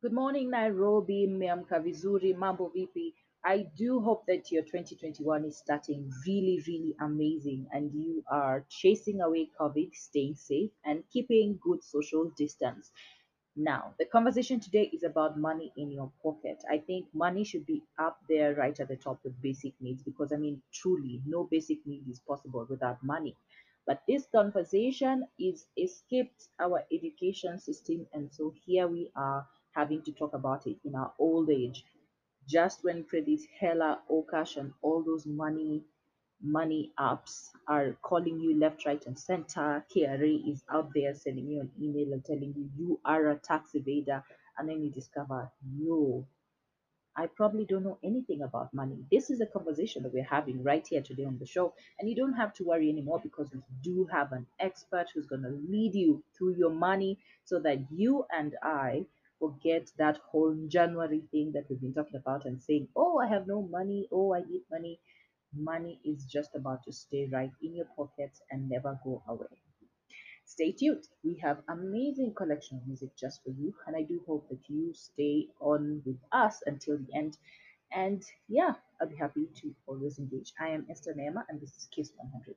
Good morning, Nairobi. Mmeamka vizuri, mambo vipi? I do hope that your 2021 is starting really, really amazing and you are chasing away COVID, staying safe, and keeping good social distance. Now, the conversation today is about money in your pocket. I think money should be up there right at the top with basic needs because, I mean, truly, no basic need is possible without money. But this conversation is escaped our education system, and so here we are having to talk about it in our old age. Just when Credit, Hella, Okash, and all those money money apps are calling you left, right, and center. KRA is out there sending you an email and telling you you are a tax evader, and then you discover, yo, I probably don't know anything about money. This is a conversation that we're having right here today on the show. And you don't have to worry anymore because we do have an expert who's going to lead you through your money so that you and I forget that whole January thing that we've been talking about and saying, oh, I have no money. Oh, I need money. Money is just about to stay right in your pockets and never go away. Stay tuned. We have amazing collection of music just for you, and I do hope that you stay on with us until the end. And yeah, I'll be happy to always engage. I am Esther Nema, and this is Kiss 100.